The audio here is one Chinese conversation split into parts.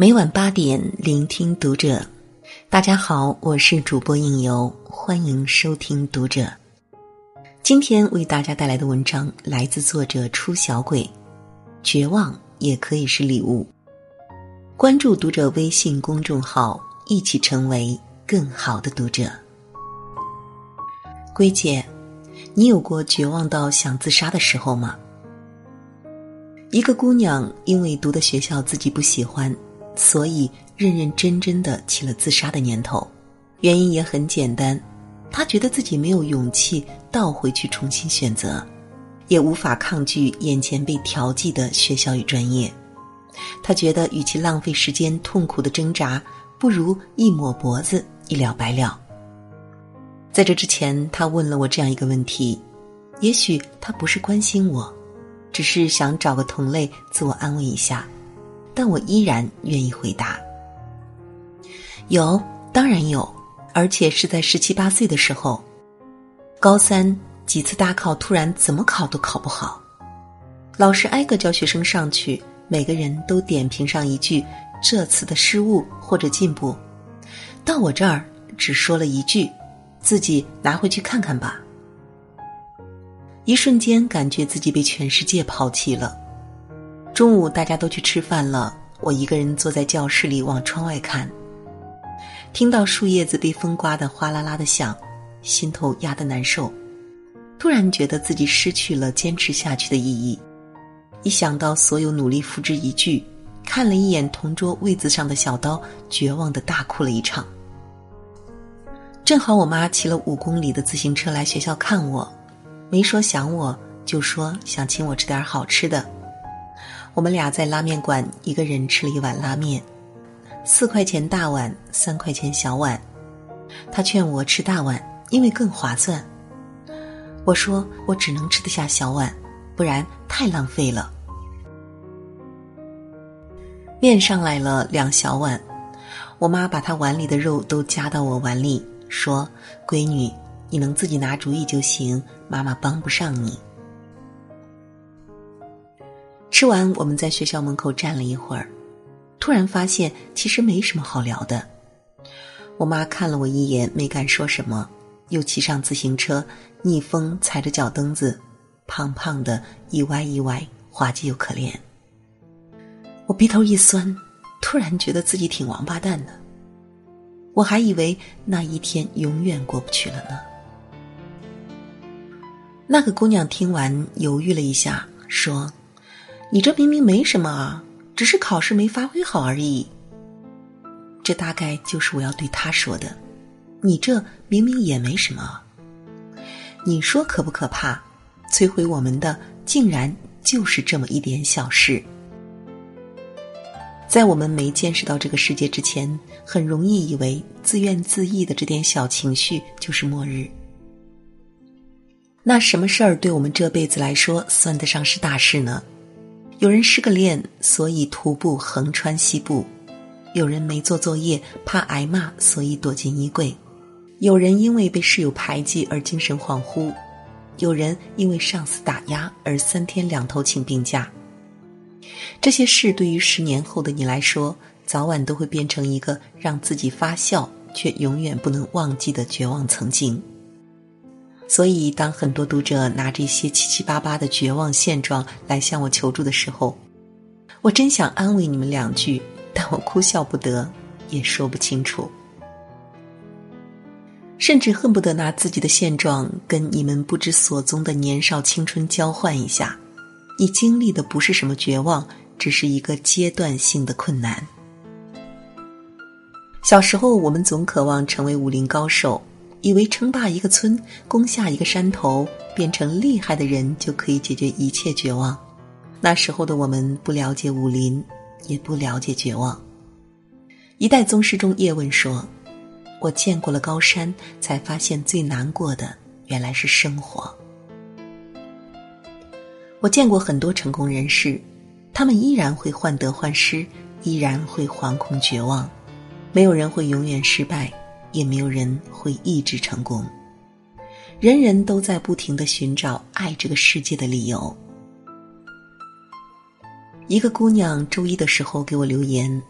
每晚八点，聆听读者。大家好，我是主播应由，欢迎收听读者。今天为大家带来的文章来自作者初小鬼。绝望也可以是礼物。关注读者微信公众号，一起成为更好的读者。龟姐，你有过绝望到想自杀的时候吗？一个姑娘因为读的学校自己不喜欢。所以，认认真真的起了自杀的念头，原因也很简单，他觉得自己没有勇气倒回去重新选择，也无法抗拒眼前被调剂的学校与专业。他觉得，与其浪费时间痛苦的挣扎，不如一抹脖子一了百了。在这之前，他问了我这样一个问题：也许他不是关心我，只是想找个同类自我安慰一下。但我依然愿意回答。有，当然有，而且是在十七八岁的时候，高三几次大考突然怎么考都考不好，老师挨个叫学生上去，每个人都点评上一句这次的失误或者进步，到我这儿只说了一句，自己拿回去看看吧。一瞬间感觉自己被全世界抛弃了。中午大家都去吃饭了，我一个人坐在教室里往窗外看，听到树叶子被风刮得哗啦啦的响，心头压得难受。突然觉得自己失去了坚持下去的意义，一想到所有努力付之一炬，看了一眼同桌位子上的小刀，绝望的大哭了一场。正好我妈骑了五公里的自行车来学校看我，没说想我，就说想请我吃点好吃的。我们俩在拉面馆，一个人吃了一碗拉面，四块钱大碗，三块钱小碗。他劝我吃大碗，因为更划算。我说我只能吃得下小碗，不然太浪费了。面上来了两小碗，我妈把她碗里的肉都夹到我碗里，说：“闺女，你能自己拿主意就行，妈妈帮不上你。”吃完，我们在学校门口站了一会儿，突然发现其实没什么好聊的。我妈看了我一眼，没敢说什么，又骑上自行车，逆风踩着脚蹬子，胖胖的，一歪一歪，滑稽又可怜。我鼻头一酸，突然觉得自己挺王八蛋的。我还以为那一天永远过不去了呢。那个姑娘听完，犹豫了一下，说。你这明明没什么啊，只是考试没发挥好而已。这大概就是我要对他说的。你这明明也没什么，你说可不可怕？摧毁我们的竟然就是这么一点小事。在我们没见识到这个世界之前，很容易以为自怨自艾的这点小情绪就是末日。那什么事儿对我们这辈子来说算得上是大事呢？有人失个恋，所以徒步横穿西部；有人没做作业，怕挨骂，所以躲进衣柜；有人因为被室友排挤而精神恍惚；有人因为上司打压而三天两头请病假。这些事对于十年后的你来说，早晚都会变成一个让自己发笑却永远不能忘记的绝望曾经。所以，当很多读者拿着一些七七八八的绝望现状来向我求助的时候，我真想安慰你们两句，但我哭笑不得，也说不清楚，甚至恨不得拿自己的现状跟你们不知所踪的年少青春交换一下。你经历的不是什么绝望，只是一个阶段性的困难。小时候，我们总渴望成为武林高手。以为称霸一个村、攻下一个山头、变成厉害的人就可以解决一切绝望。那时候的我们不了解武林，也不了解绝望。一代宗师中叶问说：“我见过了高山，才发现最难过的原来是生活。”我见过很多成功人士，他们依然会患得患失，依然会惶恐绝望。没有人会永远失败。也没有人会一直成功，人人都在不停的寻找爱这个世界的理由。一个姑娘周一的时候给我留言，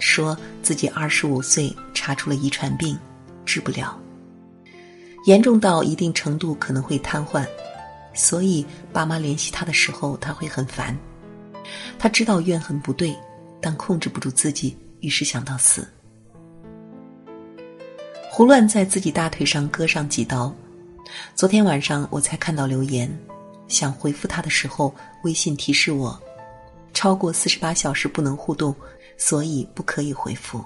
说自己二十五岁查出了遗传病，治不了，严重到一定程度可能会瘫痪，所以爸妈联系他的时候他会很烦。他知道怨恨不对，但控制不住自己，于是想到死。胡乱在自己大腿上割上几刀。昨天晚上我才看到留言，想回复他的时候，微信提示我，超过四十八小时不能互动，所以不可以回复。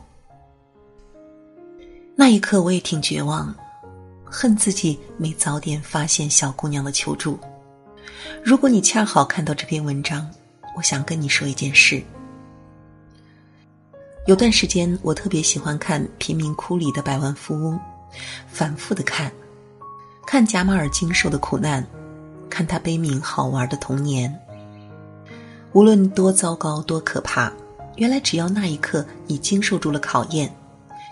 那一刻我也挺绝望，恨自己没早点发现小姑娘的求助。如果你恰好看到这篇文章，我想跟你说一件事。有段时间我特别喜欢看《贫民窟里的百万富翁》，反复的看。看贾马尔经受的苦难，看他悲悯好玩的童年。无论多糟糕多可怕，原来只要那一刻你经受住了考验，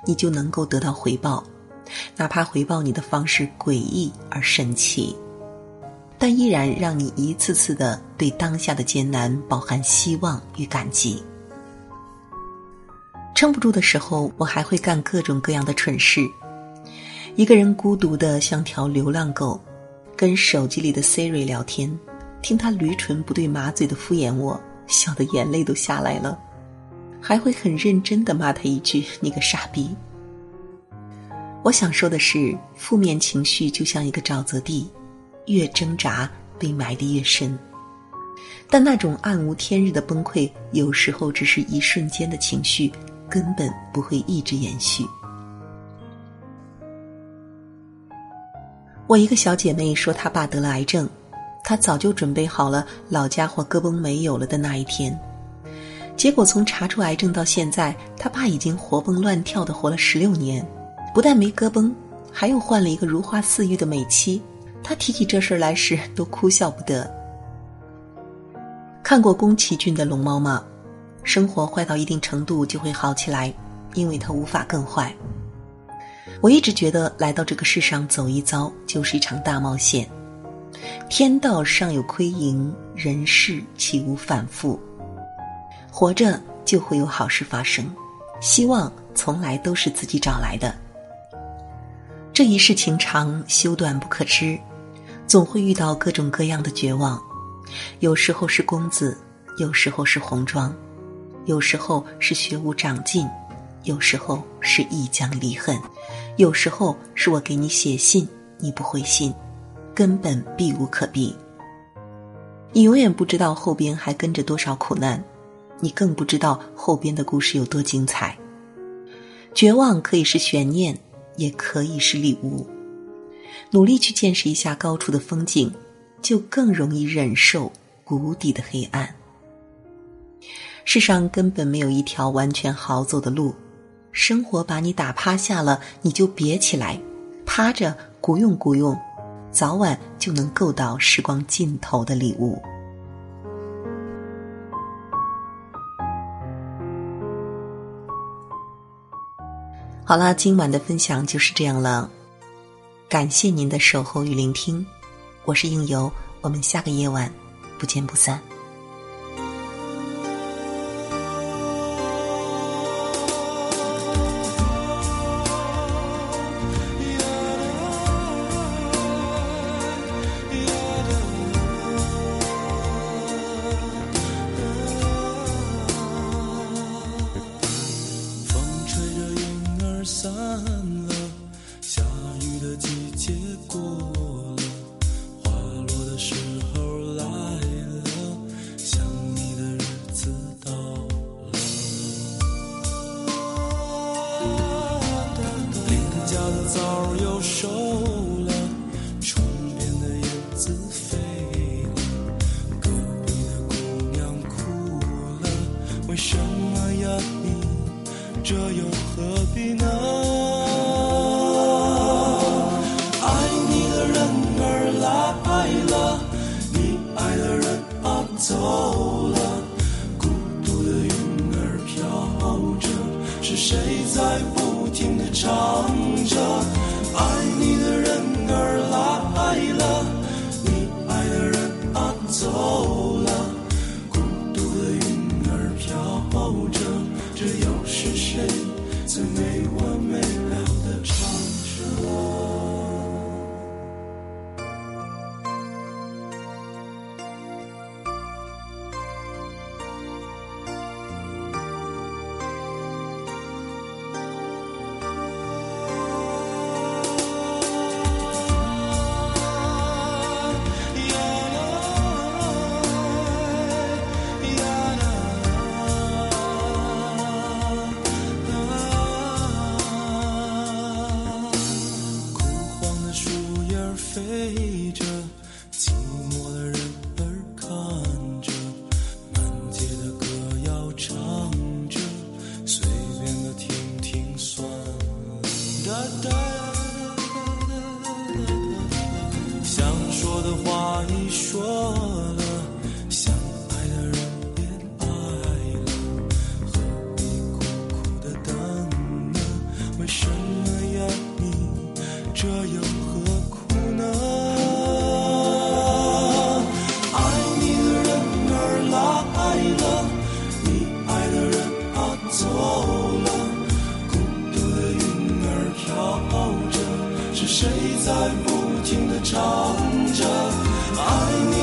你就能够得到回报，哪怕回报你的方式诡异而神奇，但依然让你一次次的对当下的艰难饱含希望与感激。撑不住的时候，我还会干各种各样的蠢事。一个人孤独的像条流浪狗，跟手机里的 Siri 聊天，听他驴唇不对马嘴的敷衍我，笑得眼泪都下来了，还会很认真的骂他一句“你个傻逼”。我想说的是，负面情绪就像一个沼泽地，越挣扎被埋得越深。但那种暗无天日的崩溃，有时候只是一瞬间的情绪，根本不会一直延续。我一个小姐妹说，她爸得了癌症，她早就准备好了老家伙胳膊没有了的那一天。结果从查出癌症到现在，她爸已经活蹦乱跳的活了十六年，不但没咯嘣，还又换了一个如花似玉的美妻。她提起这事来时，都哭笑不得。看过宫崎骏的《龙猫》吗？生活坏到一定程度就会好起来，因为它无法更坏。我一直觉得来到这个世上走一遭就是一场大冒险，天道尚有亏盈，人世岂无反复？活着就会有好事发生，希望从来都是自己找来的。这一世情长，修短不可知，总会遇到各种各样的绝望，有时候是公子，有时候是红妆，有时候是学无长进，有时候是一江离恨。有时候是我给你写信，你不回信，根本避无可避。你永远不知道后边还跟着多少苦难，你更不知道后边的故事有多精彩。绝望可以是悬念，也可以是礼物。努力去见识一下高处的风景，就更容易忍受谷底的黑暗。世上根本没有一条完全好走的路。生活把你打趴下了，你就别起来，趴着鼓用鼓用，早晚就能够到时光尽头的礼物。好啦，今晚的分享就是这样了，感谢您的守候与聆听，我是应由，我们下个夜晚不见不散。这是谁在不停的唱着？爱你的人儿谁在不停地唱着爱你？